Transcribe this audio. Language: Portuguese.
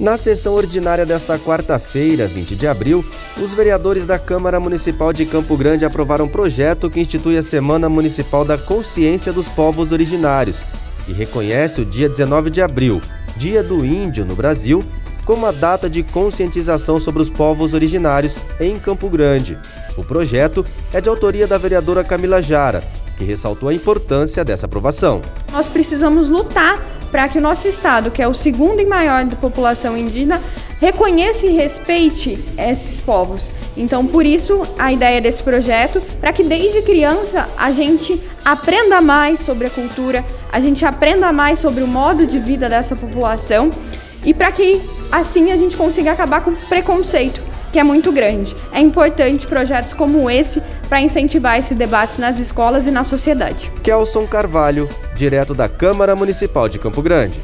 Na sessão ordinária desta quarta-feira, 20 de abril, os vereadores da Câmara Municipal de Campo Grande aprovaram um projeto que institui a Semana Municipal da Consciência dos Povos Originários e reconhece o dia 19 de abril, Dia do Índio no Brasil, como a data de conscientização sobre os povos originários em Campo Grande. O projeto é de autoria da vereadora Camila Jara, que ressaltou a importância dessa aprovação. Nós precisamos lutar para que o nosso estado, que é o segundo em maior da população indígena, reconheça e respeite esses povos. Então, por isso, a ideia desse projeto, para que desde criança a gente aprenda mais sobre a cultura, a gente aprenda mais sobre o modo de vida dessa população e para que assim a gente consiga acabar com o preconceito, que é muito grande. É importante projetos como esse para incentivar esse debate nas escolas e na sociedade. Kelson Carvalho, direto da Câmara Municipal de Campo Grande.